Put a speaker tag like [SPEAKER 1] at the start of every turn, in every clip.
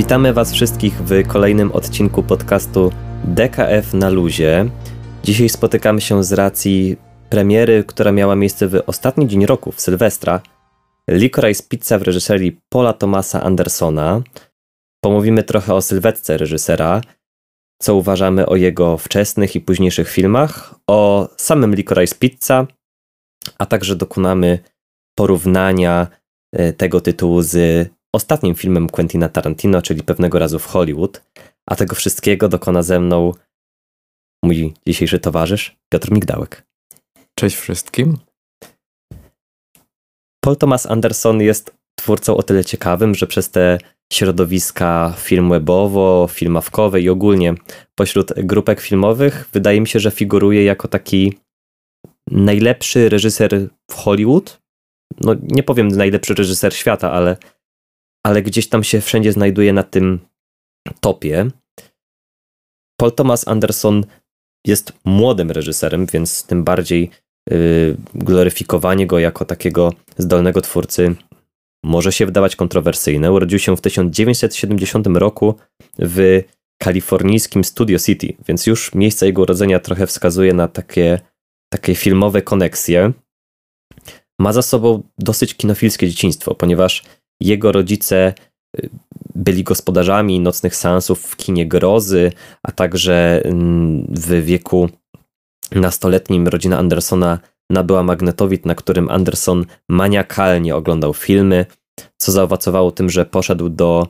[SPEAKER 1] Witamy Was wszystkich w kolejnym odcinku podcastu DKF na luzie. Dzisiaj spotykamy się z racji premiery, która miała miejsce w ostatni dzień roku, w Sylwestra. Licorice Pizza w reżyserii Paula Thomasa Andersona. Pomówimy trochę o sylwetce reżysera, co uważamy o jego wczesnych i późniejszych filmach, o samym Licorice Pizza, a także dokonamy porównania e, tego tytułu z ostatnim filmem Quentina Tarantino, czyli pewnego razu w Hollywood, a tego wszystkiego dokona ze mną mój dzisiejszy towarzysz Piotr Migdałek.
[SPEAKER 2] Cześć wszystkim.
[SPEAKER 1] Paul Thomas Anderson jest twórcą o tyle ciekawym, że przez te środowiska film webowo, filmawkowe i ogólnie pośród grupek filmowych wydaje mi się, że figuruje jako taki najlepszy reżyser w Hollywood. No nie powiem najlepszy reżyser świata, ale ale gdzieś tam się wszędzie znajduje na tym topie. Paul Thomas Anderson jest młodym reżyserem, więc tym bardziej yy, gloryfikowanie go jako takiego zdolnego twórcy może się wydawać kontrowersyjne. Urodził się w 1970 roku w kalifornijskim Studio City, więc już miejsce jego urodzenia trochę wskazuje na takie, takie filmowe koneksje. Ma za sobą dosyć kinofilskie dzieciństwo, ponieważ jego rodzice y, byli gospodarzami nocnych seansów w kinie grozy, a także mm, w wieku nastoletnim rodzina Andersona nabyła magnetowid, na którym Anderson maniakalnie oglądał filmy, co zaowocowało tym, że poszedł do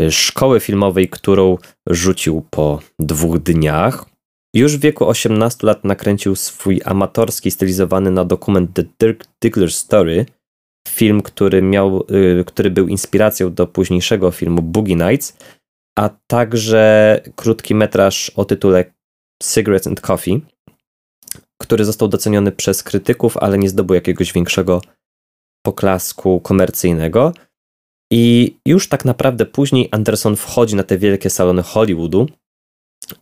[SPEAKER 1] y, szkoły filmowej, którą rzucił po dwóch dniach. Już w wieku 18 lat nakręcił swój amatorski, stylizowany na dokument The Dirk Diggler Story, film, który, miał, y, który był inspiracją do późniejszego filmu Boogie Nights, a także krótki metraż o tytule Cigarettes and Coffee, który został doceniony przez krytyków, ale nie zdobył jakiegoś większego poklasku komercyjnego. I już tak naprawdę później Anderson wchodzi na te wielkie salony Hollywoodu,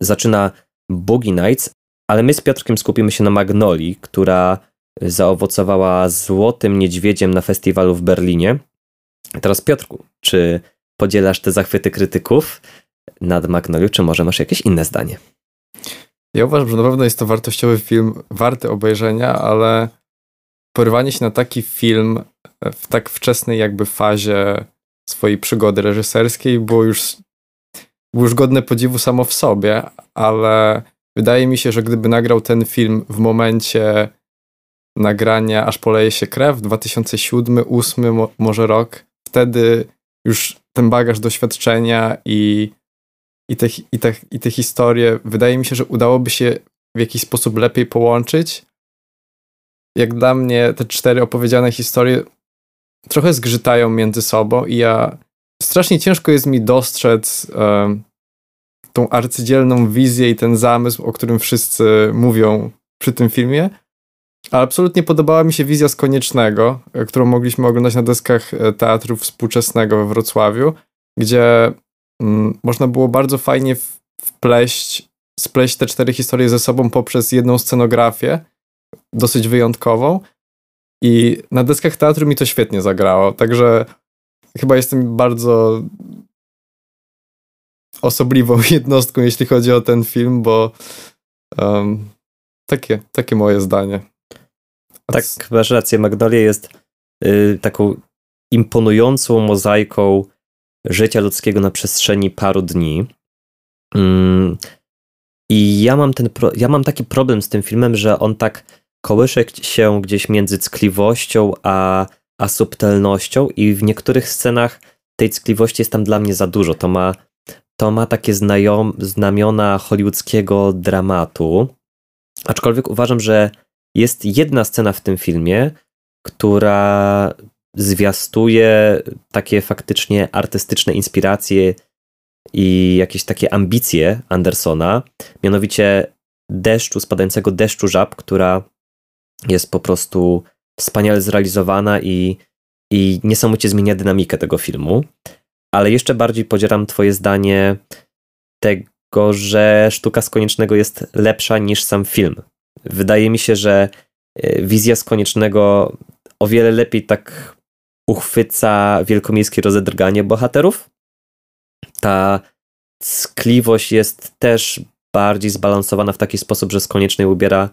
[SPEAKER 1] zaczyna Boogie Nights, ale my z Piotrkiem skupimy się na Magnoli, która zaowocowała złotym niedźwiedziem na festiwalu w Berlinie. Teraz Piotrku, czy podzielasz te zachwyty krytyków nad Magnolią, czy może masz jakieś inne zdanie?
[SPEAKER 2] Ja uważam, że na pewno jest to wartościowy film, warty obejrzenia, ale porywanie się na taki film w tak wczesnej jakby fazie swojej przygody reżyserskiej było już, było już godne podziwu samo w sobie, ale wydaje mi się, że gdyby nagrał ten film w momencie nagrania Aż poleje się krew, 2007, 2008 może rok. Wtedy już ten bagaż doświadczenia i, i, te, i, te, i te historie, wydaje mi się, że udałoby się w jakiś sposób lepiej połączyć. Jak dla mnie te cztery opowiedziane historie trochę zgrzytają między sobą i ja strasznie ciężko jest mi dostrzec um, tą arcydzielną wizję i ten zamysł, o którym wszyscy mówią przy tym filmie, ale absolutnie podobała mi się wizja z Koniecznego, e, którą mogliśmy oglądać na deskach e, teatru współczesnego we Wrocławiu, gdzie mm, można było bardzo fajnie wpleść, spleść te cztery historie ze sobą poprzez jedną scenografię, dosyć wyjątkową. I na deskach teatru mi to świetnie zagrało, także chyba jestem bardzo osobliwą jednostką, jeśli chodzi o ten film, bo um, takie, takie moje zdanie.
[SPEAKER 1] Tak, masz rację. Magnolia jest y, taką imponującą mozaiką życia ludzkiego na przestrzeni paru dni. Mm, I ja mam, ten pro, ja mam taki problem z tym filmem, że on tak kołysze się gdzieś między ckliwością a, a subtelnością i w niektórych scenach tej ckliwości jest tam dla mnie za dużo. To ma, to ma takie znajom, znamiona hollywoodzkiego dramatu. Aczkolwiek uważam, że jest jedna scena w tym filmie, która zwiastuje takie faktycznie artystyczne inspiracje i jakieś takie ambicje Andersona, mianowicie deszczu, spadającego deszczu żab, która jest po prostu wspaniale zrealizowana i, i niesamowicie zmienia dynamikę tego filmu. Ale jeszcze bardziej podzieram Twoje zdanie tego, że sztuka z koniecznego jest lepsza niż sam film. Wydaje mi się, że e, wizja z koniecznego o wiele lepiej tak uchwyca wielkomiejskie rozedrganie bohaterów. ta ckliwość jest też bardziej zbalansowana w taki sposób, że z koniecznej ubiera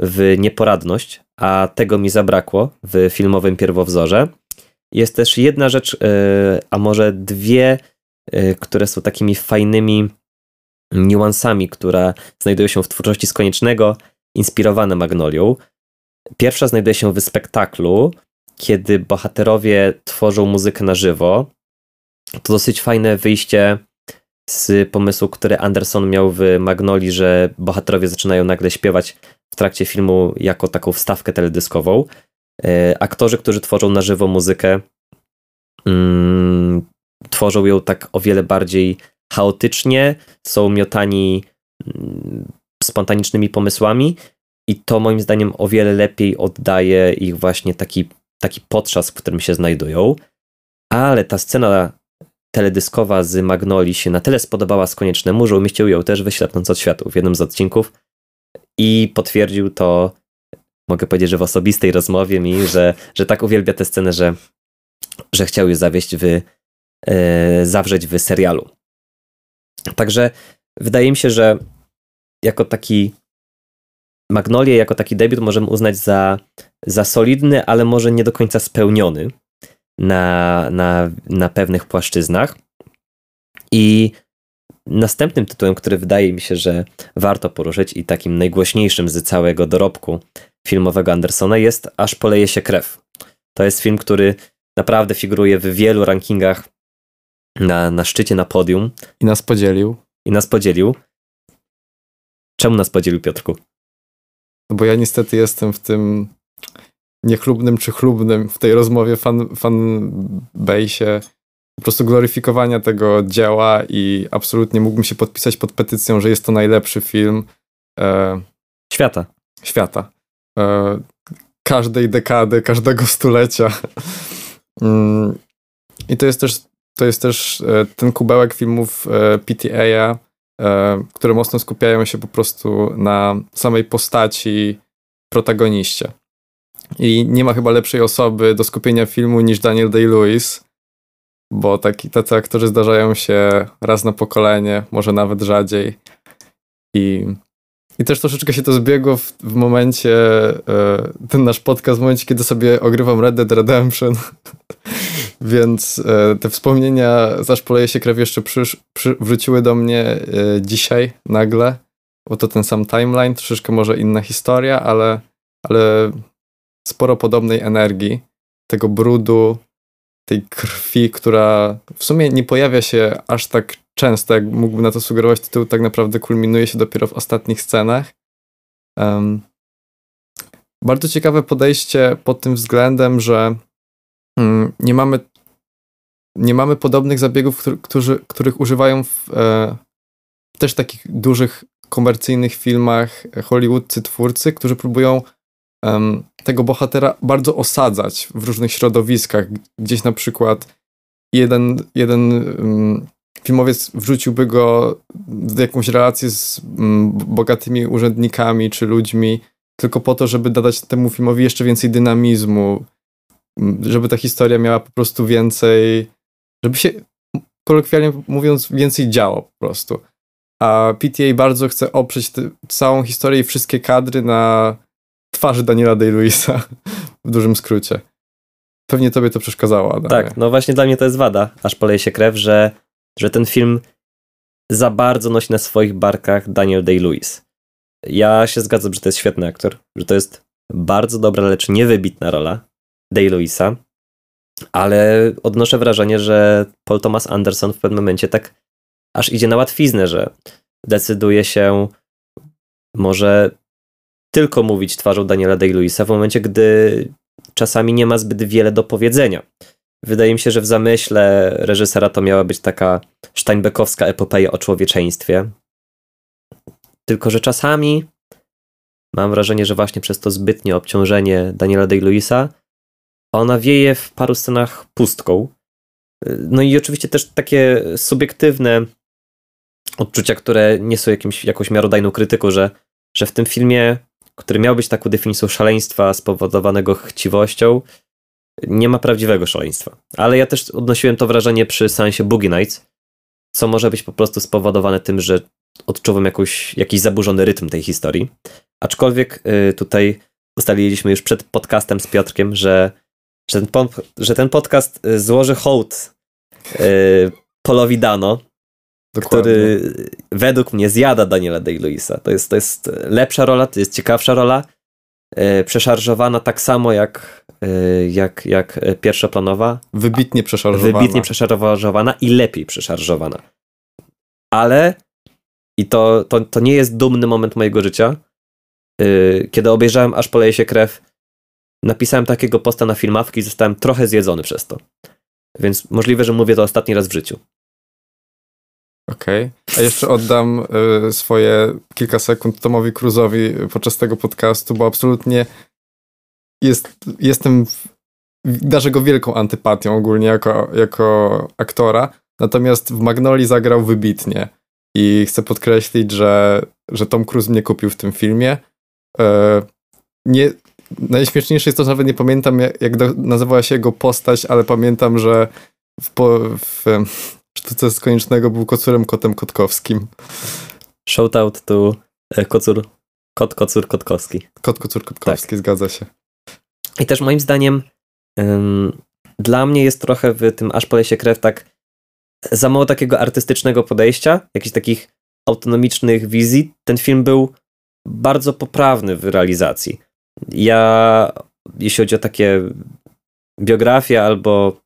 [SPEAKER 1] w nieporadność, a tego mi zabrakło w filmowym pierwowzorze. Jest też jedna rzecz, e, a może dwie, e, które są takimi fajnymi niuansami, które znajdują się w twórczości z koniecznego, inspirowane Magnolią. Pierwsza znajduje się w spektaklu, kiedy bohaterowie tworzą muzykę na żywo. To dosyć fajne wyjście z pomysłu, który Anderson miał w Magnoli, że bohaterowie zaczynają nagle śpiewać w trakcie filmu jako taką wstawkę teledyskową. E, aktorzy, którzy tworzą na żywo muzykę, mm, tworzą ją tak o wiele bardziej chaotycznie, są miotani mm, spontanicznymi pomysłami i to moim zdaniem o wiele lepiej oddaje ich właśnie taki, taki potrzask, w którym się znajdują. Ale ta scena teledyskowa z Magnoli się na tyle spodobała z Koniecznemu, że umieścił ją też wyślepnąc od światów w jednym z odcinków i potwierdził to, mogę powiedzieć, że w osobistej rozmowie mi, że, że tak uwielbia tę scenę, że, że chciał ją zawieść w, e, zawrzeć w serialu. Także wydaje mi się, że jako taki Magnolię, jako taki debiut możemy uznać za, za solidny, ale może nie do końca spełniony na, na, na pewnych płaszczyznach. I następnym tytułem, który wydaje mi się, że warto poruszyć i takim najgłośniejszym z całego dorobku filmowego Andersona jest Aż poleje się krew. To jest film, który naprawdę figuruje w wielu rankingach na, na szczycie, na podium.
[SPEAKER 2] I nas podzielił.
[SPEAKER 1] I nas podzielił. Czemu nas podzielił, Piotrku?
[SPEAKER 2] No bo ja niestety jestem w tym niechlubnym czy chlubnym w tej rozmowie fan, fanbase po prostu gloryfikowania tego dzieła i absolutnie mógłbym się podpisać pod petycją, że jest to najlepszy film
[SPEAKER 1] e, świata.
[SPEAKER 2] Świata. E, każdej dekady, każdego stulecia. mm, I to jest też, to jest też e, ten kubełek filmów e, PTA, które mocno skupiają się po prostu na samej postaci protagoniście. I nie ma chyba lepszej osoby do skupienia filmu niż Daniel Day-Lewis, bo taki, tacy aktorzy zdarzają się raz na pokolenie, może nawet rzadziej. I, i też troszeczkę się to zbiegło w, w momencie, e, ten nasz podcast, w momencie, kiedy sobie ogrywam Red Dead Redemption. Więc e, te wspomnienia Zaszpoleje się krew jeszcze przysz, przy, wróciły do mnie e, dzisiaj nagle, bo to ten sam timeline, troszeczkę może inna historia, ale, ale sporo podobnej energii, tego brudu, tej krwi, która w sumie nie pojawia się aż tak często, jak mógłby na to sugerować tytuł, tak naprawdę kulminuje się dopiero w ostatnich scenach. Um, bardzo ciekawe podejście pod tym względem, że nie mamy nie mamy podobnych zabiegów, którzy, których używają w e, też takich dużych komercyjnych filmach hollywoodcy twórcy, którzy próbują tego bohatera bardzo osadzać w różnych środowiskach. Gdzieś na przykład jeden, jeden um, filmowiec wrzuciłby go w jakąś relację z um, bogatymi urzędnikami czy ludźmi, tylko po to, żeby dodać temu filmowi jeszcze więcej dynamizmu, żeby ta historia miała po prostu więcej, żeby się, kolokwialnie mówiąc, więcej działo po prostu. A PTA bardzo chce oprzeć całą historię i wszystkie kadry na twarzy Daniela Day-Lewisa, w dużym skrócie. Pewnie tobie to przeszkadzało.
[SPEAKER 1] Tak, no właśnie dla mnie to jest wada, aż poleje się krew, że, że ten film za bardzo nosi na swoich barkach Daniel Day-Lewis. Ja się zgadzam, że to jest świetny aktor, że to jest bardzo dobra, lecz niewybitna rola Day-Lewisa, ale odnoszę wrażenie, że Paul Thomas Anderson w pewnym momencie tak aż idzie na łatwiznę, że decyduje się może tylko mówić twarzą Daniela Day-Lewisa w momencie, gdy czasami nie ma zbyt wiele do powiedzenia. Wydaje mi się, że w zamyśle reżysera to miała być taka Steinbeckowska epopeja o człowieczeństwie. Tylko, że czasami mam wrażenie, że właśnie przez to zbytnie obciążenie Daniela Day-Lewisa ona wieje w paru scenach pustką. No i oczywiście też takie subiektywne odczucia, które nie są jakimś, jakąś miarodajną krytyką, że, że w tym filmie który miał być taką definicją szaleństwa spowodowanego chciwością, nie ma prawdziwego szaleństwa. Ale ja też odnosiłem to wrażenie przy sensie Boogie Nights, co może być po prostu spowodowane tym, że odczuwam jakąś, jakiś zaburzony rytm tej historii. Aczkolwiek y, tutaj ustaliliśmy już przed podcastem z Piotrkiem, że, że, ten, że ten podcast y, złoży hołd y, Polowi Dano, Dokładnie. który według mnie zjada Daniela Day-Lewisa. To jest, to jest lepsza rola, to jest ciekawsza rola, przeszarżowana tak samo jak, jak, jak pierwszoplanowa.
[SPEAKER 2] Wybitnie przeszarżowana.
[SPEAKER 1] Wybitnie przeszarżowana i lepiej przeszarżowana. Ale i to, to, to nie jest dumny moment mojego życia. Yy, kiedy obejrzałem Aż poleje się krew, napisałem takiego posta na filmawki i zostałem trochę zjedzony przez to. Więc możliwe, że mówię to ostatni raz w życiu.
[SPEAKER 2] Okej. Okay. A jeszcze oddam y, swoje kilka sekund Tomowi Cruzowi podczas tego podcastu, bo absolutnie jest, jestem, darzę go wielką antypatią ogólnie jako, jako aktora, natomiast w Magnoli zagrał wybitnie. I chcę podkreślić, że, że Tom Cruise mnie kupił w tym filmie. E, nie, najśmieszniejsze jest to, że nawet nie pamiętam, jak, jak do, nazywała się jego postać, ale pamiętam, że w, w sztuce z koniecznego był kocurem kotem kotkowskim.
[SPEAKER 1] Shoutout to e, kocur, kot kocur kotkowski.
[SPEAKER 2] Kot kocur kotkowski, tak. zgadza się.
[SPEAKER 1] I też moim zdaniem ym, dla mnie jest trochę w tym Aż polesie krew tak za mało takiego artystycznego podejścia, jakichś takich autonomicznych wizji. Ten film był bardzo poprawny w realizacji. Ja, jeśli chodzi o takie biografie albo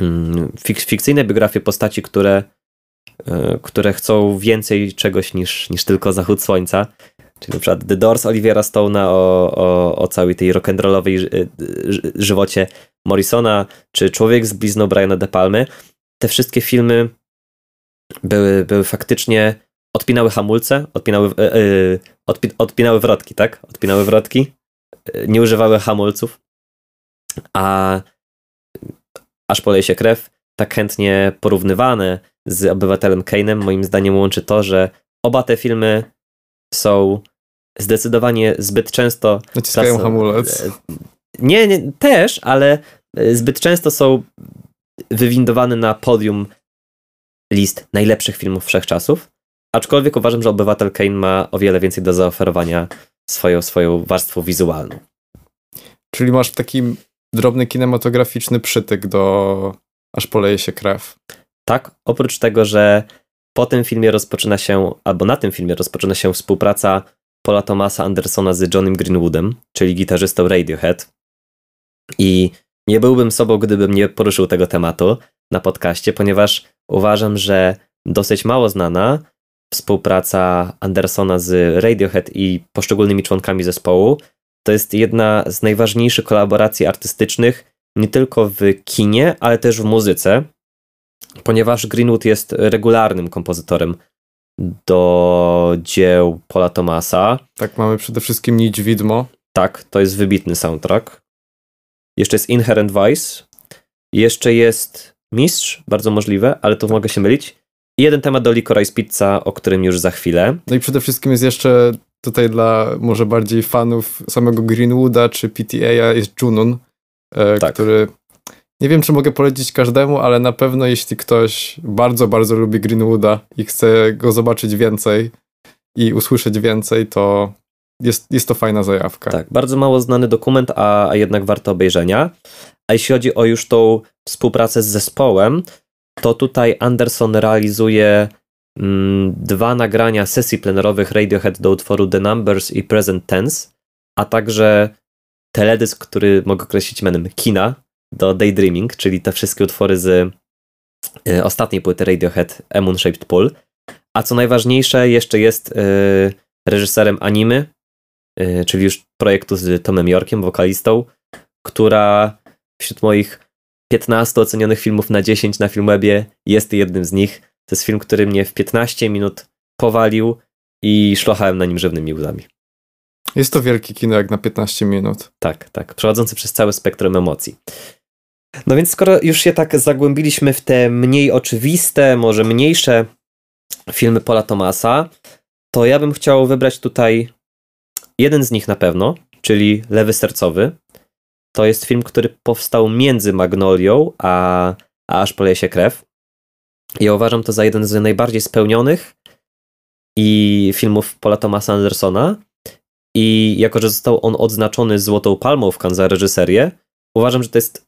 [SPEAKER 1] mm, fik fikcyjne biografie postaci, które, e, które chcą więcej czegoś niż, niż tylko zachód słońca, czyli na przykład The Doors Olivera Stone'a o, o, o całej tej rock'n'rollowej żywocie Morrisona, czy Człowiek z blizną Briana De Palmy, te wszystkie filmy były, były faktycznie odpinały hamulce, odpinały, yy, odpi, odpinały wrotki, tak? Odpinały wrotki, nie używały hamulców, a aż poleje się krew, tak chętnie porównywane z obywatelem Kane'em, moim zdaniem łączy to, że oba te filmy są zdecydowanie zbyt często...
[SPEAKER 2] Naciskają hamulec.
[SPEAKER 1] Nie, nie, też, ale zbyt często są wywindowany na podium list najlepszych filmów wszechczasów. Aczkolwiek uważam, że Obywatel Kane ma o wiele więcej do zaoferowania swoją, swoją warstwą wizualną.
[SPEAKER 2] Czyli masz taki drobny kinematograficzny przytyk do aż poleje się krew.
[SPEAKER 1] Tak, oprócz tego, że po tym filmie rozpoczyna się, albo na tym filmie rozpoczyna się współpraca Paula Thomasa Andersona z Johnem Greenwoodem, czyli gitarzystą Radiohead. I nie byłbym sobą, gdybym nie poruszył tego tematu na podcaście, ponieważ uważam, że dosyć mało znana współpraca Andersona z Radiohead i poszczególnymi członkami zespołu to jest jedna z najważniejszych kolaboracji artystycznych nie tylko w kinie, ale też w muzyce, ponieważ Greenwood jest regularnym kompozytorem do dzieł Paula Thomasa.
[SPEAKER 2] Tak, mamy przede wszystkim Nić Widmo.
[SPEAKER 1] Tak, to jest wybitny soundtrack. Jeszcze jest Inherent Vice. Jeszcze jest Mistrz, bardzo możliwe, ale tu mogę się mylić. Jeden temat do Licorice Pizza, o którym już za chwilę.
[SPEAKER 2] No i przede wszystkim jest jeszcze tutaj dla może bardziej fanów samego Greenwooda czy PTA jest Junun, e, tak. który nie wiem, czy mogę polecić każdemu, ale na pewno jeśli ktoś bardzo, bardzo lubi Greenwooda i chce go zobaczyć więcej i usłyszeć więcej, to jest, jest to fajna zajawka.
[SPEAKER 1] Tak, bardzo mało znany dokument, a, a jednak warto obejrzenia. A jeśli chodzi o już tą współpracę z zespołem, to tutaj Anderson realizuje mm, dwa nagrania sesji plenerowych Radiohead do utworu The Numbers i Present Tense, a także teledysk, który mogę określić mianem kina do Daydreaming, czyli te wszystkie utwory z y, ostatniej płyty Radiohead Moon Shaped Pool. A co najważniejsze, jeszcze jest y, reżyserem animy, Y, czyli już projektu z Tomem Yorkiem, wokalistą, która wśród moich 15 ocenionych filmów na 10 na Filmwebie jest jednym z nich. To jest film, który mnie w 15 minut powalił i szlochałem na nim żywnymi łzami.
[SPEAKER 2] Jest to wielki kino jak na 15 minut.
[SPEAKER 1] Tak, tak. Przechodzący przez całe spektrum emocji. No więc skoro już się tak zagłębiliśmy w te mniej oczywiste, może mniejsze filmy Paula Thomasa, to ja bym chciał wybrać tutaj Jeden z nich na pewno, czyli Lewy Sercowy, to jest film, który powstał między Magnolią a, a Aż poleje się krew. Ja uważam to za jeden z najbardziej spełnionych i filmów Paula Thomasa Andersona. I jako, że został on odznaczony Złotą Palmą w Cannes za reżyserię, uważam, że to jest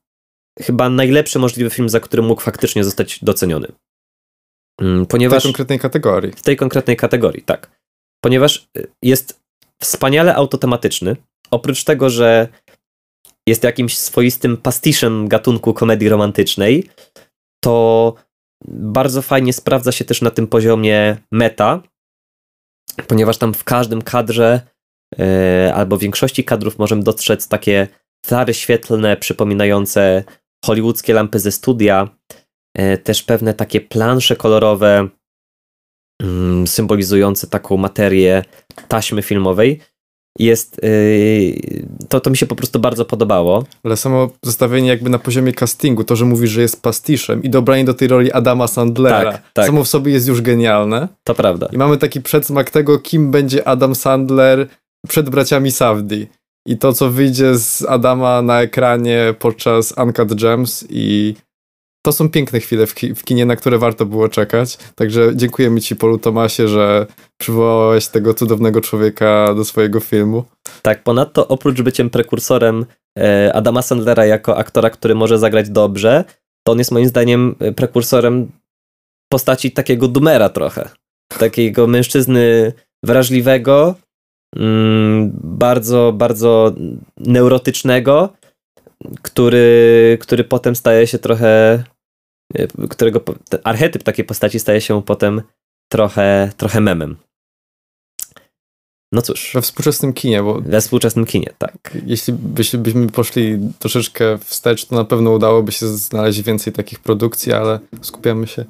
[SPEAKER 1] chyba najlepszy możliwy film, za który mógł faktycznie zostać doceniony.
[SPEAKER 2] Mm, ponieważ, w tej konkretnej kategorii.
[SPEAKER 1] W tej konkretnej kategorii, tak. Ponieważ y, jest wspaniale autotematyczny. Oprócz tego, że jest jakimś swoistym pastiszem gatunku komedii romantycznej, to bardzo fajnie sprawdza się też na tym poziomie meta, ponieważ tam w każdym kadrze yy, albo w większości kadrów możemy dostrzec takie flary świetlne przypominające hollywoodzkie lampy ze studia, yy, też pewne takie plansze kolorowe yy, symbolizujące taką materię taśmy filmowej jest, yy, to, to mi się po prostu bardzo podobało.
[SPEAKER 2] Ale samo zestawienie jakby na poziomie castingu, to, że mówisz, że jest pastiszem i dobranie do tej roli Adama Sandlera, tak, tak. samo w sobie jest już genialne.
[SPEAKER 1] To prawda.
[SPEAKER 2] I mamy taki przedsmak tego, kim będzie Adam Sandler przed braciami Savdi. I to, co wyjdzie z Adama na ekranie podczas Uncut Gems i to są piękne chwile w, ki w, kinie, na które warto było czekać. Także dziękujemy Ci, Polu Tomasie, że przywołałeś tego cudownego człowieka do swojego filmu.
[SPEAKER 1] Tak, ponadto oprócz byciem prekursorem e, Adama Sandlera jako aktora, który może zagrać dobrze, to on jest moim zdaniem e, prekursorem postaci takiego dumera trochę. Takiego mężczyzny wrażliwego, mm, bardzo, bardzo neurotycznego, który, który potem staje się trochę którego archetyp takiej postaci staje się potem trochę, trochę memem. No cóż.
[SPEAKER 2] We współczesnym kinie, bo.
[SPEAKER 1] We współczesnym kinie, tak.
[SPEAKER 2] Jeśli byśmy poszli troszeczkę wstecz, to na pewno udałoby się znaleźć więcej takich produkcji, ale skupiamy się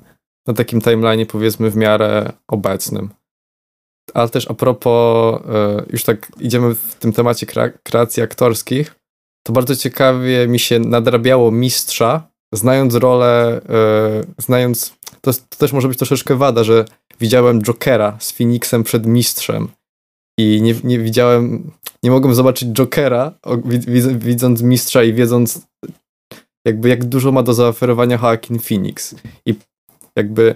[SPEAKER 2] na takim timeline, powiedzmy, w miarę obecnym. Ale też a propos, y, już tak idziemy w tym temacie kreacji aktorskich, to bardzo ciekawie mi się nadrabiało mistrza znając rolę, yy, znając, to, to, też może być troszeczkę wada, że widziałem Jokera z Phoenixem przed mistrzem i nie, nie widziałem, nie mogłem zobaczyć Jokera, widząc mistrza i wiedząc jakby jak dużo ma do zaoferowania Joaquin Phoenix. I jakby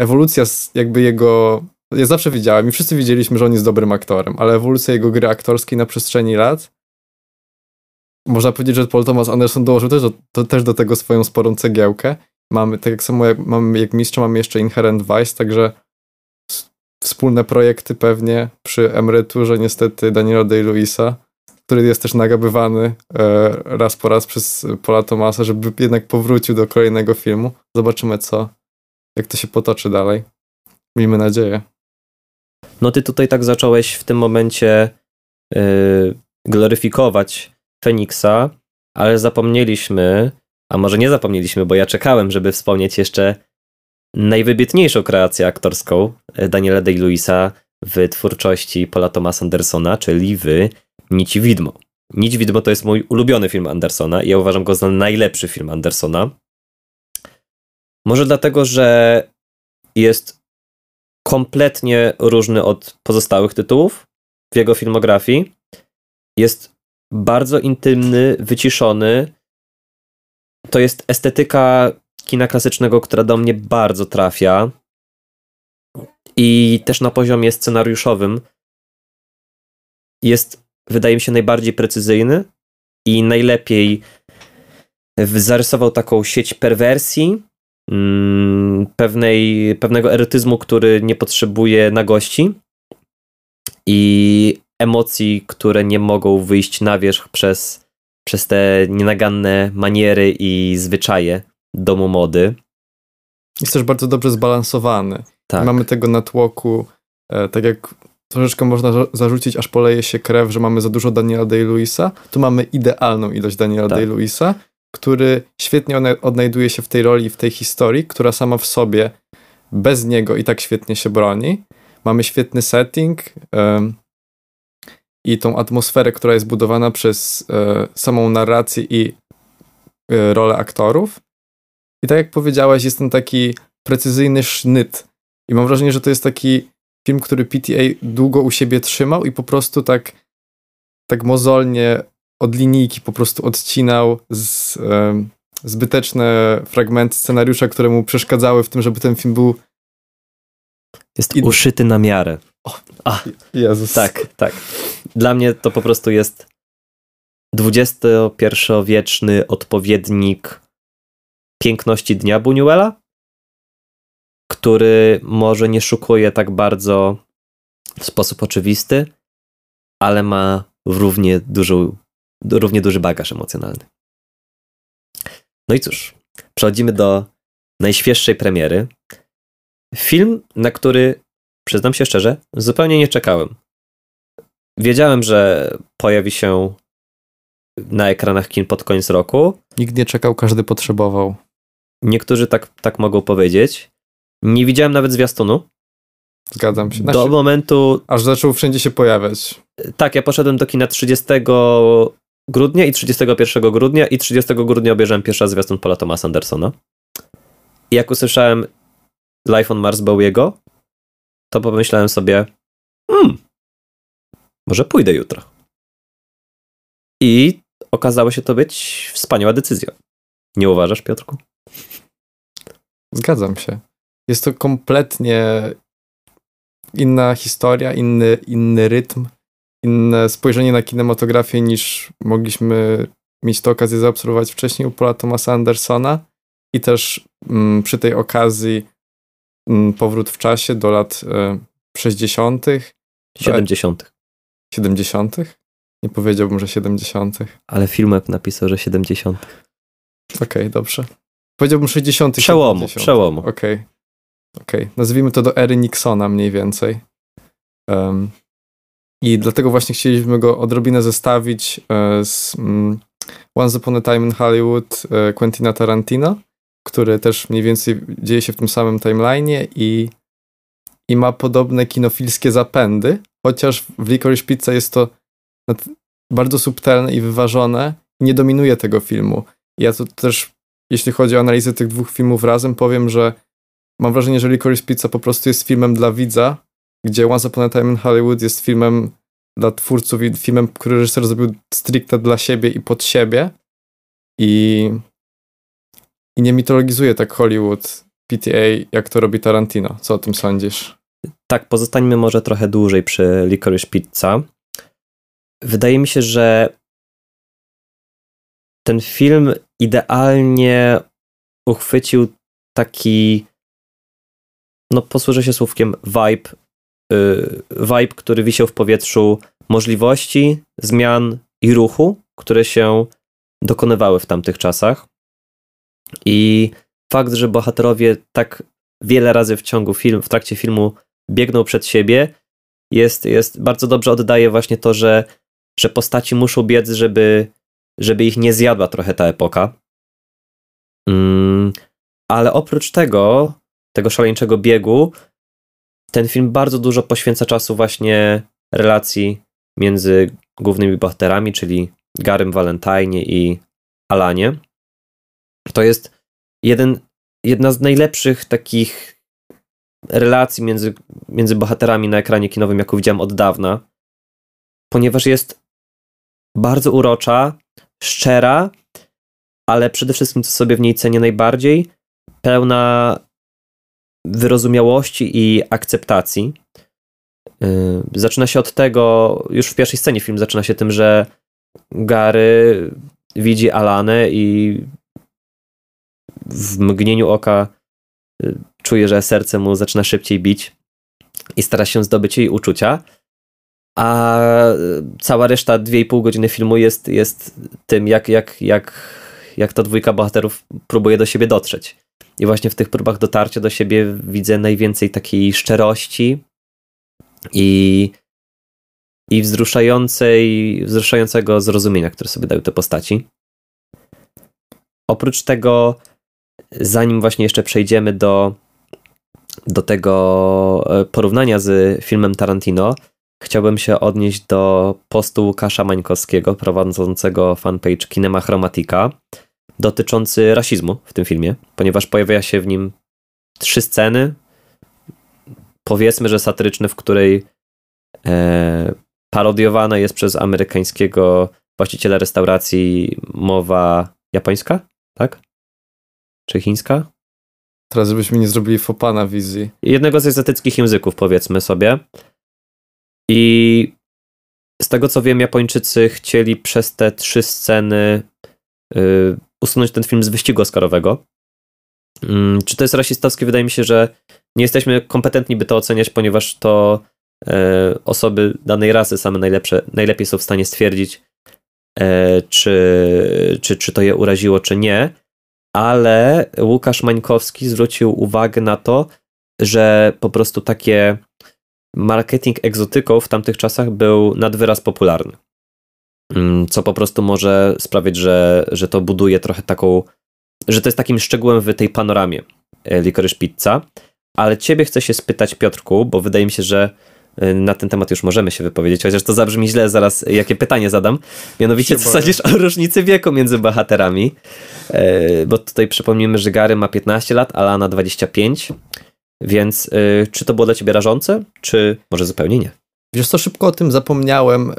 [SPEAKER 2] ewolucja jakby jego ja zawsze wiedziałem i wszyscy wiedzieliśmy, że on jest dobrym aktorem, ale ewolucja jego gry aktorskiej na przestrzeni lat można powiedzieć, że Paul Thomas Anderson dołożył też do, to, też do tego swoją sporą cegiełkę. Mamy, tak jak samo jak, mamy, jak mistrza, mamy jeszcze Inherent Vice, także wspólne projekty pewnie przy emeryturze niestety Daniela Day-Lewisa, który jest też nagabywany e, raz po raz przez Paula Thomasa, żeby jednak powrócił do kolejnego filmu. Zobaczymy co, jak to się potoczy dalej. Miejmy nadzieję.
[SPEAKER 1] No ty tutaj tak zacząłeś w tym momencie yy, gloryfikować Feniksa, ale zapomnieliśmy, a może nie zapomnieliśmy, bo ja czekałem, żeby wspomnieć jeszcze najwybitniejszą kreację aktorską Daniela Day-Lewisa w twórczości Paula Thomasa Andersona, czyli w Nici Widmo. Nici Widmo to jest mój ulubiony film Andersona i ja uważam go za najlepszy film Andersona. Może dlatego, że jest kompletnie różny od pozostałych tytułów w jego filmografii. Jest bardzo intymny, wyciszony. To jest estetyka kina klasycznego, która do mnie bardzo trafia. I też na poziomie scenariuszowym jest, wydaje mi się, najbardziej precyzyjny i najlepiej zarysował taką sieć perwersji, mm, pewnej, pewnego erotyzmu, który nie potrzebuje nagości i emocji, które nie mogą wyjść na wierzch przez, przez te nienaganne maniery i zwyczaje domu mody.
[SPEAKER 2] Jest też bardzo dobrze zbalansowany. Tak. Mamy tego natłoku, e, tak jak troszeczkę można zarzucić, aż poleje się krew, że mamy za dużo Daniela Day-Lewisa, tu mamy idealną ilość Daniela tak. Day-Lewisa, który świetnie odnajduje się w tej roli, w tej historii, która sama w sobie bez niego i tak świetnie się broni. Mamy świetny setting, i tą atmosferę, która jest budowana przez e, samą narrację i e, rolę aktorów. I tak jak powiedziałaś, jest ten taki precyzyjny sznyt. I mam wrażenie, że to jest taki film, który PTA długo u siebie trzymał i po prostu tak, tak mozolnie od linijki po prostu odcinał z, e, zbyteczne fragmenty scenariusza, które mu przeszkadzały w tym, żeby ten film był.
[SPEAKER 1] Jest uszyty na miarę.
[SPEAKER 2] A, Jezus.
[SPEAKER 1] Tak, tak. Dla mnie to po prostu jest XXI-wieczny odpowiednik piękności dnia Buñuela, który może nie szukuje tak bardzo w sposób oczywisty, ale ma równie, dużą, równie duży bagaż emocjonalny. No i cóż, przechodzimy do najświeższej premiery. Film, na który, przyznam się szczerze, zupełnie nie czekałem. Wiedziałem, że pojawi się na ekranach kin pod koniec roku.
[SPEAKER 2] Nikt nie czekał, każdy potrzebował.
[SPEAKER 1] Niektórzy tak, tak mogą powiedzieć. Nie widziałem nawet zwiastunu.
[SPEAKER 2] Zgadzam się.
[SPEAKER 1] Do znaczy, momentu.
[SPEAKER 2] Aż zaczął wszędzie się pojawiać.
[SPEAKER 1] Tak, ja poszedłem do kina 30 grudnia i 31 grudnia i 30 grudnia obejrzałem pierwszy raz zwiastun Paula Thomasa Andersona. I jak usłyszałem Life on Mars Bowiego, to pomyślałem sobie, hmm, może pójdę jutro. I okazało się to być wspaniała decyzja. Nie uważasz, Piotrku?
[SPEAKER 2] Zgadzam się. Jest to kompletnie inna historia, inny, inny rytm, inne spojrzenie na kinematografię niż mogliśmy mieć tę okazję zaobserwować wcześniej u Paula Thomasa Andersona i też mm, przy tej okazji powrót w czasie do lat e, 60.
[SPEAKER 1] 70.
[SPEAKER 2] 70. Nie powiedziałbym, że 70.
[SPEAKER 1] Ale Filmweb napisał, że 70.
[SPEAKER 2] Okej, okay, dobrze. Powiedziałbym 60.
[SPEAKER 1] Przełomu, 70. przełomu.
[SPEAKER 2] Okej. Okay. Okay. Nazwijmy to do ery Nixona mniej więcej. Um, I dlatego właśnie chcieliśmy go odrobinę zestawić e, z um, Once Upon a Time in Hollywood e, Quentina Tarantino, który też mniej więcej dzieje się w tym samym timeline'ie i, i ma podobne kinofilskie zapędy, chociaż w Licorice Pizza jest to bardzo subtelne i wyważone nie dominuje tego filmu. Ja tu też, jeśli chodzi o analizę tych dwóch filmów razem, powiem, że mam wrażenie, że Licorice Pizza po prostu jest filmem dla widza, gdzie Once Upon a Time in Hollywood jest filmem dla twórców i filmem, który reżyser zrobił stricte dla siebie i pod siebie i, i nie mitologizuje tak Hollywood PTA, jak to robi Tarantino. Co o tym sądzisz?
[SPEAKER 1] Tak, pozostańmy może trochę dłużej przy Licorice Pizza. Wydaje mi się, że ten film idealnie uchwycił taki, no posłużę się słówkiem, vibe, yy, vibe, który wisiał w powietrzu możliwości, zmian i ruchu, które się dokonywały w tamtych czasach. I fakt, że bohaterowie tak wiele razy w ciągu film, w trakcie filmu biegną przed siebie, jest, jest bardzo dobrze oddaje właśnie to, że że postaci muszą biec, żeby, żeby ich nie zjadła trochę ta epoka. Mm, ale oprócz tego, tego szaleńczego biegu, ten film bardzo dużo poświęca czasu właśnie relacji między głównymi bohaterami, czyli Garym Valentine i Alanie. To jest jeden, jedna z najlepszych takich relacji między, między bohaterami na ekranie kinowym, jaką widziałem od dawna, ponieważ jest bardzo urocza, szczera, ale przede wszystkim, co sobie w niej cenię najbardziej, pełna wyrozumiałości i akceptacji. Yy, zaczyna się od tego, już w pierwszej scenie film zaczyna się tym, że Gary widzi Alanę i w mgnieniu oka yy, czuje, że serce mu zaczyna szybciej bić i stara się zdobyć jej uczucia a cała reszta 2,5 godziny filmu jest, jest tym, jak, jak, jak, jak ta dwójka bohaterów próbuje do siebie dotrzeć. I właśnie w tych próbach dotarcia do siebie widzę najwięcej takiej szczerości i, i wzruszającej, wzruszającego zrozumienia, które sobie dają te postaci. Oprócz tego, zanim właśnie jeszcze przejdziemy do, do tego e, porównania z filmem Tarantino, chciałbym się odnieść do postu Łukasza Mańkowskiego, prowadzącego fanpage Kinema Chromatica, dotyczący rasizmu w tym filmie, ponieważ pojawia się w nim trzy sceny, powiedzmy, że satyryczne, w której e, parodiowana jest przez amerykańskiego właściciela restauracji mowa japońska, tak? Czy chińska?
[SPEAKER 2] Teraz, żebyśmy nie zrobili fopa na wizji.
[SPEAKER 1] Jednego z azjatyckich języków, powiedzmy sobie. I z tego co wiem, Japończycy chcieli przez te trzy sceny yy, usunąć ten film z wyścigu Oscarowego. Yy, czy to jest rasistowskie? Wydaje mi się, że nie jesteśmy kompetentni, by to oceniać, ponieważ to yy, osoby danej rasy same najlepsze, najlepiej są w stanie stwierdzić, yy, czy, czy, czy to je uraziło, czy nie. Ale Łukasz Mańkowski zwrócił uwagę na to, że po prostu takie marketing egzotyką w tamtych czasach był nad wyraz popularny. Mm, co po prostu może sprawić, że, że to buduje trochę taką, że to jest takim szczegółem w tej panoramie e, Licorice Pizza. Ale ciebie chcę się spytać, Piotrku, bo wydaje mi się, że na ten temat już możemy się wypowiedzieć, chociaż to zabrzmi źle, zaraz jakie pytanie zadam. Mianowicie, co sądzisz o różnicy wieku między bohaterami? E, bo tutaj przypomnimy, że Gary ma 15 lat, a Lana 25. Więc y, czy to było dla ciebie rażące, czy może zupełnie nie?
[SPEAKER 2] Wiesz co, szybko o tym zapomniałem, y,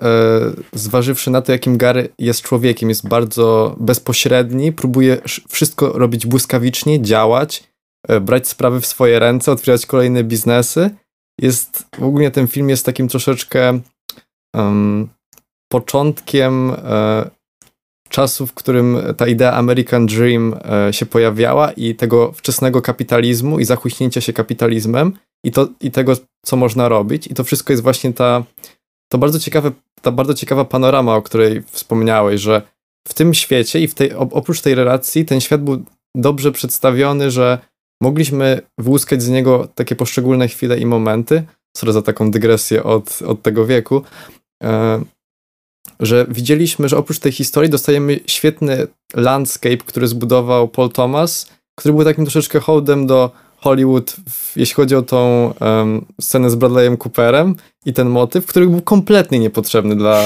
[SPEAKER 2] zważywszy na to, jakim Gary jest człowiekiem. Jest bardzo bezpośredni, próbuje wszystko robić błyskawicznie, działać, y, brać sprawy w swoje ręce, otwierać kolejne biznesy. Jest, ogólnie ten film jest takim troszeczkę um, początkiem czasu, w którym ta idea American Dream e, się pojawiała i tego wczesnego kapitalizmu i zachuśnięcia się kapitalizmem i, to, i tego, co można robić. I to wszystko jest właśnie ta, to bardzo ciekawe, ta bardzo ciekawa panorama, o której wspomniałeś, że w tym świecie i w tej, oprócz tej relacji ten świat był dobrze przedstawiony, że mogliśmy wyłuskać z niego takie poszczególne chwile i momenty. Sorry za taką dygresję od, od tego wieku. E, że widzieliśmy, że oprócz tej historii dostajemy świetny landscape, który zbudował Paul Thomas, który był takim troszeczkę hołdem do Hollywood, jeśli chodzi o tą um, scenę z Bradleyem Cooperem i ten motyw, który był kompletnie niepotrzebny dla,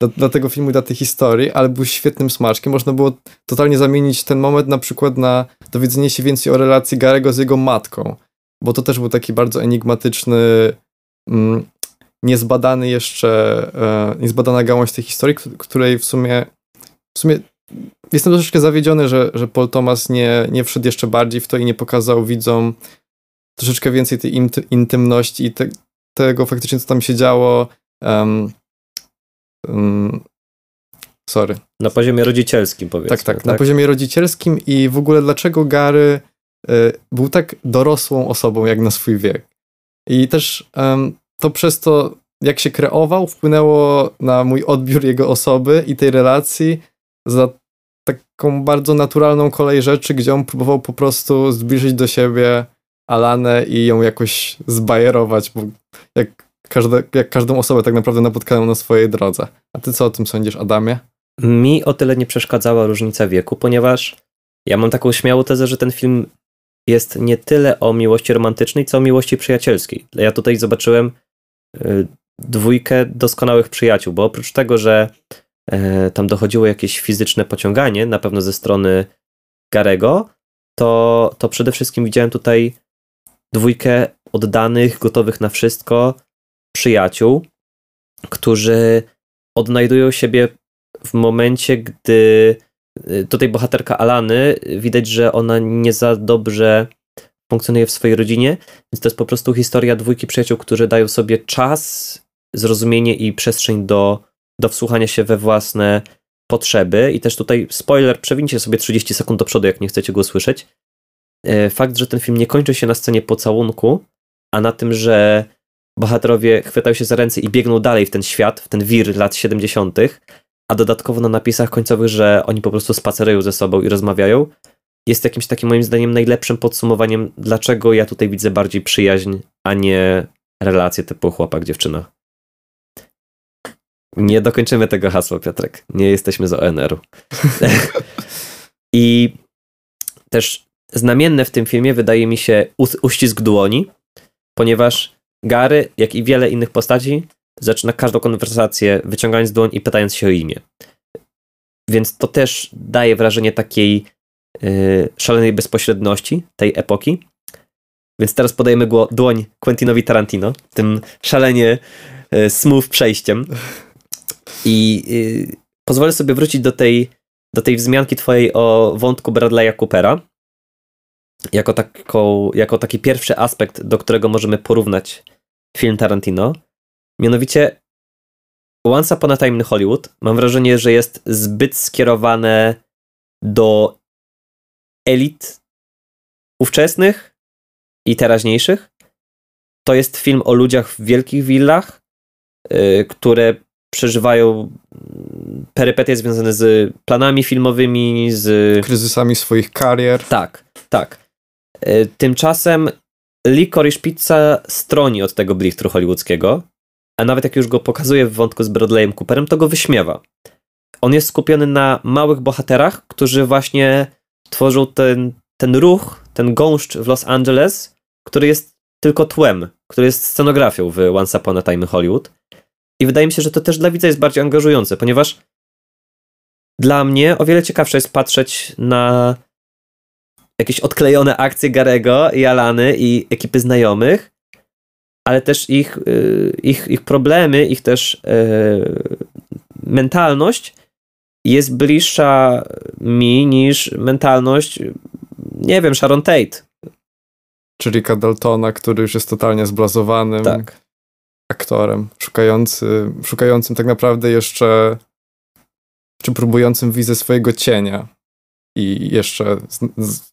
[SPEAKER 2] dla, dla, tego filmu i dla tej historii, ale był świetnym smaczkiem. Można było totalnie zamienić ten moment na przykład na dowiedzenie się więcej o relacji Garego z jego matką, bo to też był taki bardzo enigmatyczny mm, niezbadany jeszcze, e, niezbadana gałąź tej historii, której w sumie, w sumie jestem troszeczkę zawiedziony, że, że Paul Thomas nie, nie wszedł jeszcze bardziej w to i nie pokazał widzom troszeczkę więcej tej intymności i te, tego faktycznie, co tam się działo. Um, um, sorry.
[SPEAKER 1] Na poziomie rodzicielskim, powiedzmy.
[SPEAKER 2] Tak, tak, tak, na poziomie rodzicielskim i w ogóle dlaczego Gary y, był tak dorosłą osobą, jak na swój wiek. I też um, to przez to, jak się kreował, wpłynęło na mój odbiór jego osoby i tej relacji za taką bardzo naturalną kolej rzeczy, gdzie on próbował po prostu zbliżyć do siebie Alanę i ją jakoś zbajerować, bo jak, każde, jak każdą osobę tak naprawdę napotkałem na swojej drodze. A ty co o tym sądzisz, Adamie?
[SPEAKER 1] Mi o tyle nie przeszkadzała różnica wieku, ponieważ ja mam taką śmiałą tezę, że ten film jest nie tyle o miłości romantycznej, co o miłości przyjacielskiej. Ja tutaj zobaczyłem Y, dwójkę doskonałych przyjaciół, bo oprócz tego, że tam dochodziło jakieś fizyczne pociąganie, na pewno ze strony Garego, to, to przede wszystkim widziałem tutaj dwójkę oddanych, gotowych na wszystko przyjaciół, którzy odnajdują siebie w momencie, gdy y, tutaj bohaterka Alany, widać, że ona nie za dobrze funkcjonuje w swojej rodzinie, więc to jest po prostu historia dwójki przyjaciół, którzy dają sobie czas, zrozumienie i przestrzeń do, do wsłuchania się we własne potrzeby. I też tutaj spoiler, przewincie sobie 30 sekund do przodu, jak nie chcecie go słyszeć. E, fakt, że ten film nie kończy się na scenie pocałunku, a na tym, że bohaterowie chwytają się za ręce i biegną dalej w ten świat, w ten wir lat 70., a dodatkowo na napisach końcowych, że oni po prostu spacerują ze sobą i rozmawiają, jest jakimś takim moim zdaniem najlepszym podsumowaniem, dlaczego ja tutaj widzę bardziej przyjaźń, a nie relacje typu chłopak-dziewczyna. Nie dokończymy tego hasła, Piotrek. Nie jesteśmy z ONR-u. I też znamienne w tym filmie wydaje mi się uścisk dłoni, ponieważ Gary, jak i wiele innych postaci, zaczyna każdą konwersację wyciągając dłoń i pytając się o imię. Więc to też daje wrażenie takiej Y, szalonej bezpośredności tej epoki. Więc teraz podajemy dłoń Quentinowi Tarantino, tym szalenie y, smooth przejściem. I y, pozwolę sobie wrócić do tej, do tej wzmianki twojej o wątku Bradley'a Coopera, jako, taką, jako taki pierwszy aspekt, do którego możemy porównać film Tarantino. Mianowicie Once Upon a Time in Hollywood mam wrażenie, że jest zbyt skierowane do elit ówczesnych i teraźniejszych. To jest film o ludziach w wielkich willach, yy, które przeżywają perypetie związane z planami filmowymi, z
[SPEAKER 2] kryzysami swoich karier.
[SPEAKER 1] Tak, tak. Yy, tymczasem Licorice Pizza stroni od tego blichtru hollywoodzkiego, a nawet jak już go pokazuje w wątku z Bradleyem Cooperem, to go wyśmiewa. On jest skupiony na małych bohaterach, którzy właśnie tworzą ten, ten ruch, ten gąszcz w Los Angeles, który jest tylko tłem, który jest scenografią w Once Upon a Time in Hollywood. I wydaje mi się, że to też dla widza jest bardziej angażujące, ponieważ dla mnie o wiele ciekawsze jest patrzeć na jakieś odklejone akcje Garego i Alany i ekipy znajomych, ale też ich, y, ich, ich problemy, ich też yy, mentalność jest bliższa mi niż mentalność, nie wiem, Sharon Tate.
[SPEAKER 2] Czyli Daltona, który już jest totalnie zblazowanym tak. Aktorem, szukający, szukającym tak naprawdę jeszcze, czy próbującym wizję swojego cienia i jeszcze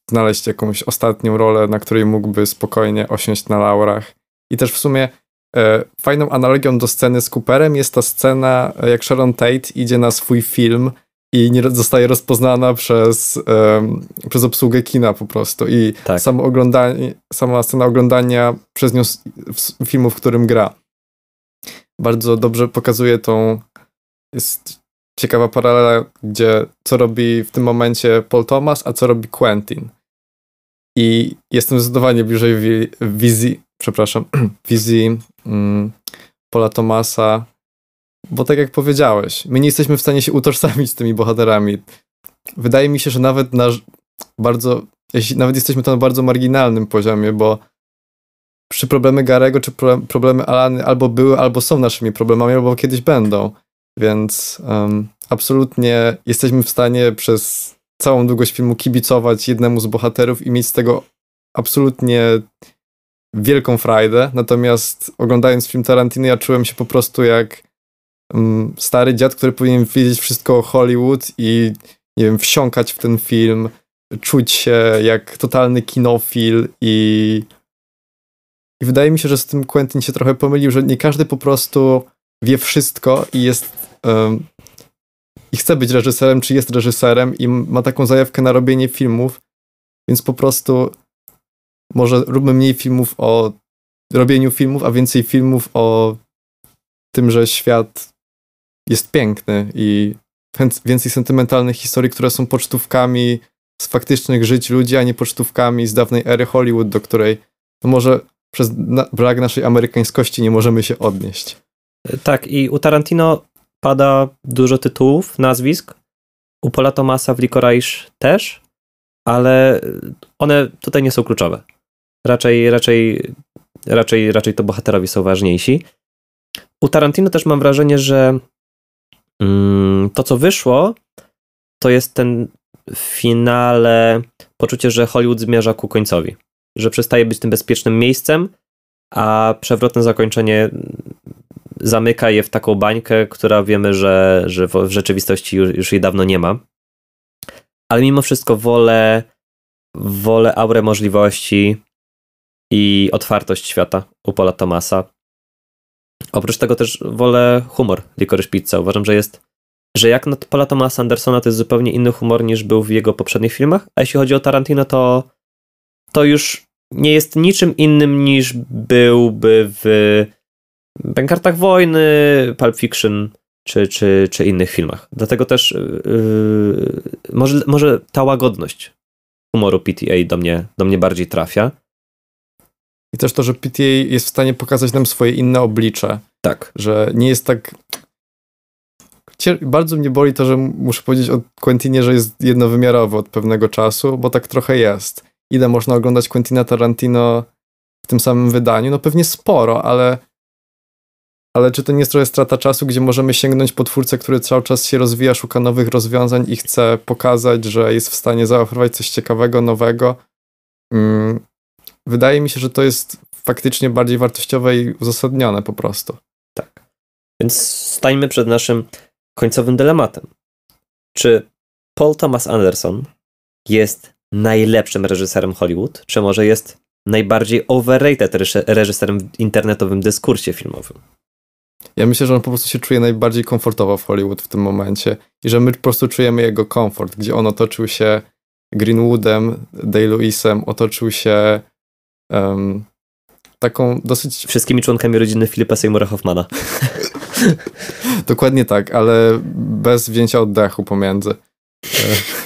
[SPEAKER 2] znaleźć jakąś ostatnią rolę, na której mógłby spokojnie osiąść na laurach. I też w sumie e, fajną analogią do sceny z Cooperem jest ta scena, jak Sharon Tate idzie na swój film i nie zostaje rozpoznana przez, um, przez obsługę kina po prostu. I tak. samo oglądanie, sama scena oglądania przez nią filmu, w którym gra. Bardzo dobrze pokazuje tą. Jest ciekawa paralela, gdzie co robi w tym momencie Paul Thomas, a co robi Quentin. I jestem zdecydowanie bliżej wizji, przepraszam, wizji mm, Paula Thomasa, bo tak jak powiedziałeś, my nie jesteśmy w stanie się utożsamić z tymi bohaterami. Wydaje mi się, że nawet na bardzo, jeśli nawet jesteśmy to na bardzo marginalnym poziomie, bo przy problemy Garego czy problemy Alany albo były, albo są naszymi problemami, albo kiedyś będą. Więc um, absolutnie jesteśmy w stanie przez całą długość filmu kibicować jednemu z bohaterów i mieć z tego absolutnie wielką frajdę. Natomiast oglądając film Tarantino, ja czułem się po prostu jak um, stary dziad, który powinien wiedzieć wszystko o Hollywood i nie wiem, wsiąkać w ten film, czuć się jak totalny kinofil i i wydaje mi się, że z tym Quentin się trochę pomylił, że nie każdy po prostu wie wszystko i jest um, i chce być reżyserem, czy jest reżyserem i ma taką zajawkę na robienie filmów, więc po prostu może róbmy mniej filmów o robieniu filmów, a więcej filmów o tym, że świat jest piękny i więcej sentymentalnych historii, które są pocztówkami z faktycznych żyć ludzi, a nie pocztówkami z dawnej ery Hollywood, do której no może przez na brak naszej amerykańskości nie możemy się odnieść.
[SPEAKER 1] Tak, i u Tarantino pada dużo tytułów, nazwisk. U Paula Thomasa w Licorice też, ale one tutaj nie są kluczowe. Raczej, raczej, raczej, raczej to bohaterowie są ważniejsi. U Tarantino też mam wrażenie, że mm, to, co wyszło, to jest ten finale poczucie, że Hollywood zmierza ku końcowi. Że przestaje być tym bezpiecznym miejscem, a przewrotne zakończenie zamyka je w taką bańkę, która wiemy, że, że w rzeczywistości już, już jej dawno nie ma. Ale mimo wszystko wolę, wolę aurę możliwości i otwartość świata u Paula Thomasa. Oprócz tego też wolę humor Licorice Pizza. Uważam, że jest, że jak na Paula Thomasa Andersona to jest zupełnie inny humor niż był w jego poprzednich filmach, a jeśli chodzi o Tarantino, to to już nie jest niczym innym niż byłby w Bękartach Wojny, Pulp Fiction czy, czy, czy innych filmach. Dlatego też yy, może, może ta łagodność humoru PTA do mnie, do mnie bardziej trafia.
[SPEAKER 2] I też to, że PTA jest w stanie pokazać nam swoje inne oblicze.
[SPEAKER 1] Tak.
[SPEAKER 2] Że nie jest tak. Bardzo mnie boli to, że muszę powiedzieć o Quentinie, że jest jednowymiarowy od pewnego czasu, bo tak trochę jest. Ile można oglądać Quentina Tarantino w tym samym wydaniu? No pewnie sporo, ale ale czy to nie jest trochę strata czasu, gdzie możemy sięgnąć po twórcę, który cały czas się rozwija, szuka nowych rozwiązań i chce pokazać, że jest w stanie zaoferować coś ciekawego, nowego, mm, wydaje mi się, że to jest faktycznie bardziej wartościowe i uzasadnione po prostu.
[SPEAKER 1] Tak. Więc stańmy przed naszym końcowym dylematem. Czy Paul Thomas Anderson jest najlepszym reżyserem Hollywood, czy może jest najbardziej overrated reżyserem w internetowym dyskursie filmowym?
[SPEAKER 2] Ja myślę, że on po prostu się czuje najbardziej komfortowo w Hollywood w tym momencie i że my po prostu czujemy jego komfort, gdzie on otoczył się Greenwoodem, Day-Lewisem, otoczył się um, taką dosyć...
[SPEAKER 1] Wszystkimi członkami rodziny Filipa Seymoura Hoffmana.
[SPEAKER 2] Dokładnie tak, ale bez wzięcia oddechu pomiędzy.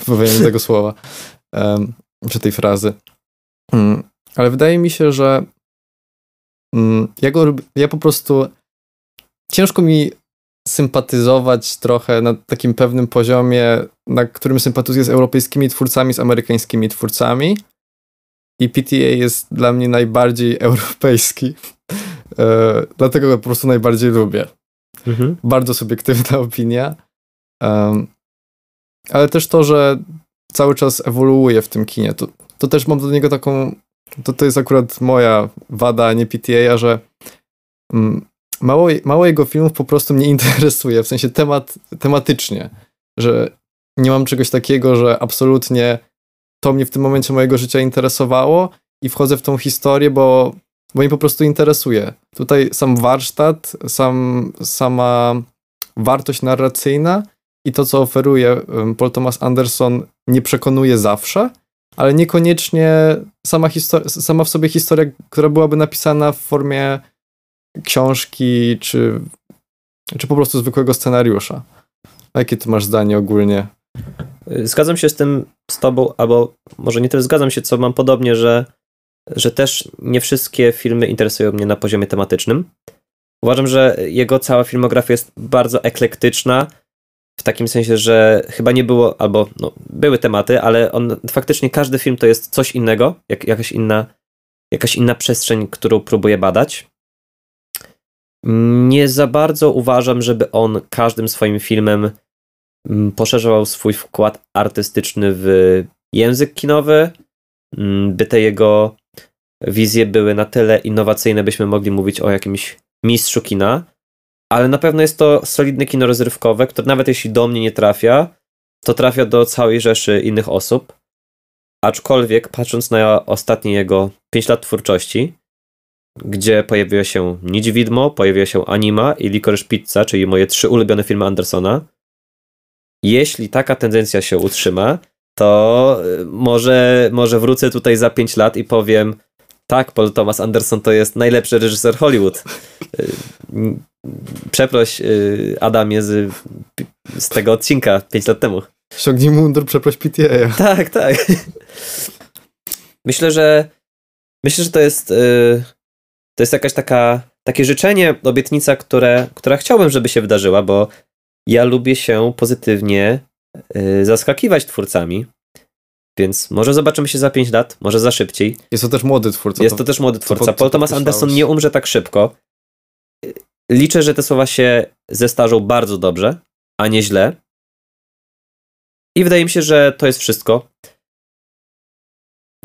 [SPEAKER 2] Powiedzenie tego słowa, czy tej frazy. Um, ale wydaje mi się, że um, ja, go, ja po prostu ciężko mi sympatyzować trochę na takim pewnym poziomie, na którym sympatyzuję z europejskimi twórcami, z amerykańskimi twórcami. I PTA jest dla mnie najbardziej europejski. E, dlatego go po prostu najbardziej lubię. Mhm. Bardzo subiektywna opinia. Um, ale też to, że cały czas ewoluuje w tym kinie. To, to też mam do niego taką. To, to jest akurat moja wada, nie PTA, że mm, mało, mało jego filmów po prostu mnie interesuje, w sensie temat, tematycznie, że nie mam czegoś takiego, że absolutnie to mnie w tym momencie mojego życia interesowało i wchodzę w tą historię, bo, bo mnie po prostu interesuje. Tutaj sam warsztat, sam, sama wartość narracyjna i to, co oferuje Paul Thomas Anderson, nie przekonuje zawsze, ale niekoniecznie sama, sama w sobie historia, która byłaby napisana w formie książki, czy, czy po prostu zwykłego scenariusza. Jakie ty masz zdanie ogólnie?
[SPEAKER 1] Zgadzam się z tym z tobą, albo może nie tyle zgadzam się, co mam podobnie, że, że też nie wszystkie filmy interesują mnie na poziomie tematycznym. Uważam, że jego cała filmografia jest bardzo eklektyczna, w takim sensie, że chyba nie było, albo no, były tematy, ale on faktycznie każdy film to jest coś innego, jak, jakaś inna, jakaś inna przestrzeń, którą próbuje badać. Nie za bardzo uważam, żeby on każdym swoim filmem mm, poszerzał swój wkład artystyczny w język kinowy, mm, by te jego wizje były na tyle innowacyjne, byśmy mogli mówić o jakimś mistrzu kina, ale na pewno jest to solidne kino rozrywkowe, które nawet jeśli do mnie nie trafia, to trafia do całej rzeszy innych osób. Aczkolwiek, patrząc na ostatnie jego 5 lat twórczości, gdzie pojawiło się Niedźwidmo, pojawiła się Anima i Licorice Pizza, czyli moje trzy ulubione filmy Andersona. Jeśli taka tendencja się utrzyma, to y, może, może wrócę tutaj za 5 lat i powiem tak, Paul Thomas Anderson to jest najlepszy reżyser Hollywood. Y, przeproś y, Adamie z, z tego odcinka 5 lat temu.
[SPEAKER 2] Ściągnij mundur, przeproś PTA.
[SPEAKER 1] Tak, tak. Myślę, że myślę, że to jest to jest jakaś taka, takie życzenie, obietnica, które, która chciałbym, żeby się wydarzyła, bo ja lubię się pozytywnie zaskakiwać twórcami. Więc może zobaczymy się za 5 lat, może za szybciej.
[SPEAKER 2] Jest to też młody twórca.
[SPEAKER 1] Jest to, to też młody twórca. Paul Thomas Anderson nie umrze tak szybko. Liczę, że te słowa się zestarzą bardzo dobrze, a nie źle. I wydaje mi się, że to jest wszystko.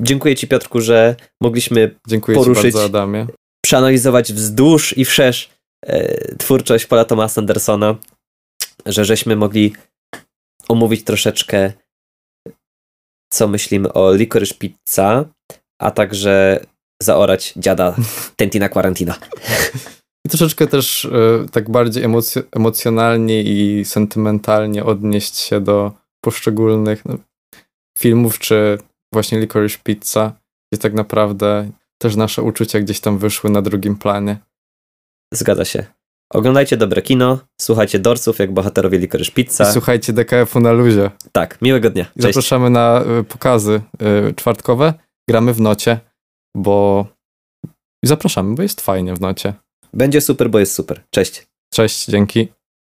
[SPEAKER 1] Dziękuję Ci, Piotrku, że mogliśmy
[SPEAKER 2] Dziękuję
[SPEAKER 1] poruszyć
[SPEAKER 2] bardzo, Adamie
[SPEAKER 1] przeanalizować wzdłuż i wszerz e, twórczość Paula Thomasa Andersona, że żeśmy mogli omówić troszeczkę co myślimy o Licorice Pizza, a także zaorać dziada Tentina Quarantina.
[SPEAKER 2] I troszeczkę też e, tak bardziej emoc- emocjonalnie i sentymentalnie odnieść się do poszczególnych no, filmów, czy właśnie Licorice Pizza, gdzie tak naprawdę też nasze uczucia gdzieś tam wyszły na drugim planie.
[SPEAKER 1] Zgadza się. Oglądajcie dobre kino, słuchajcie dorców jak bohaterowie Licorice Pizza.
[SPEAKER 2] I słuchajcie DKF-u na luzie.
[SPEAKER 1] Tak, miłego dnia.
[SPEAKER 2] Cześć. Zapraszamy na y, pokazy y, czwartkowe. Gramy w nocie, bo zapraszamy, bo jest fajnie w nocie.
[SPEAKER 1] Będzie super, bo jest super. Cześć.
[SPEAKER 2] Cześć, dzięki.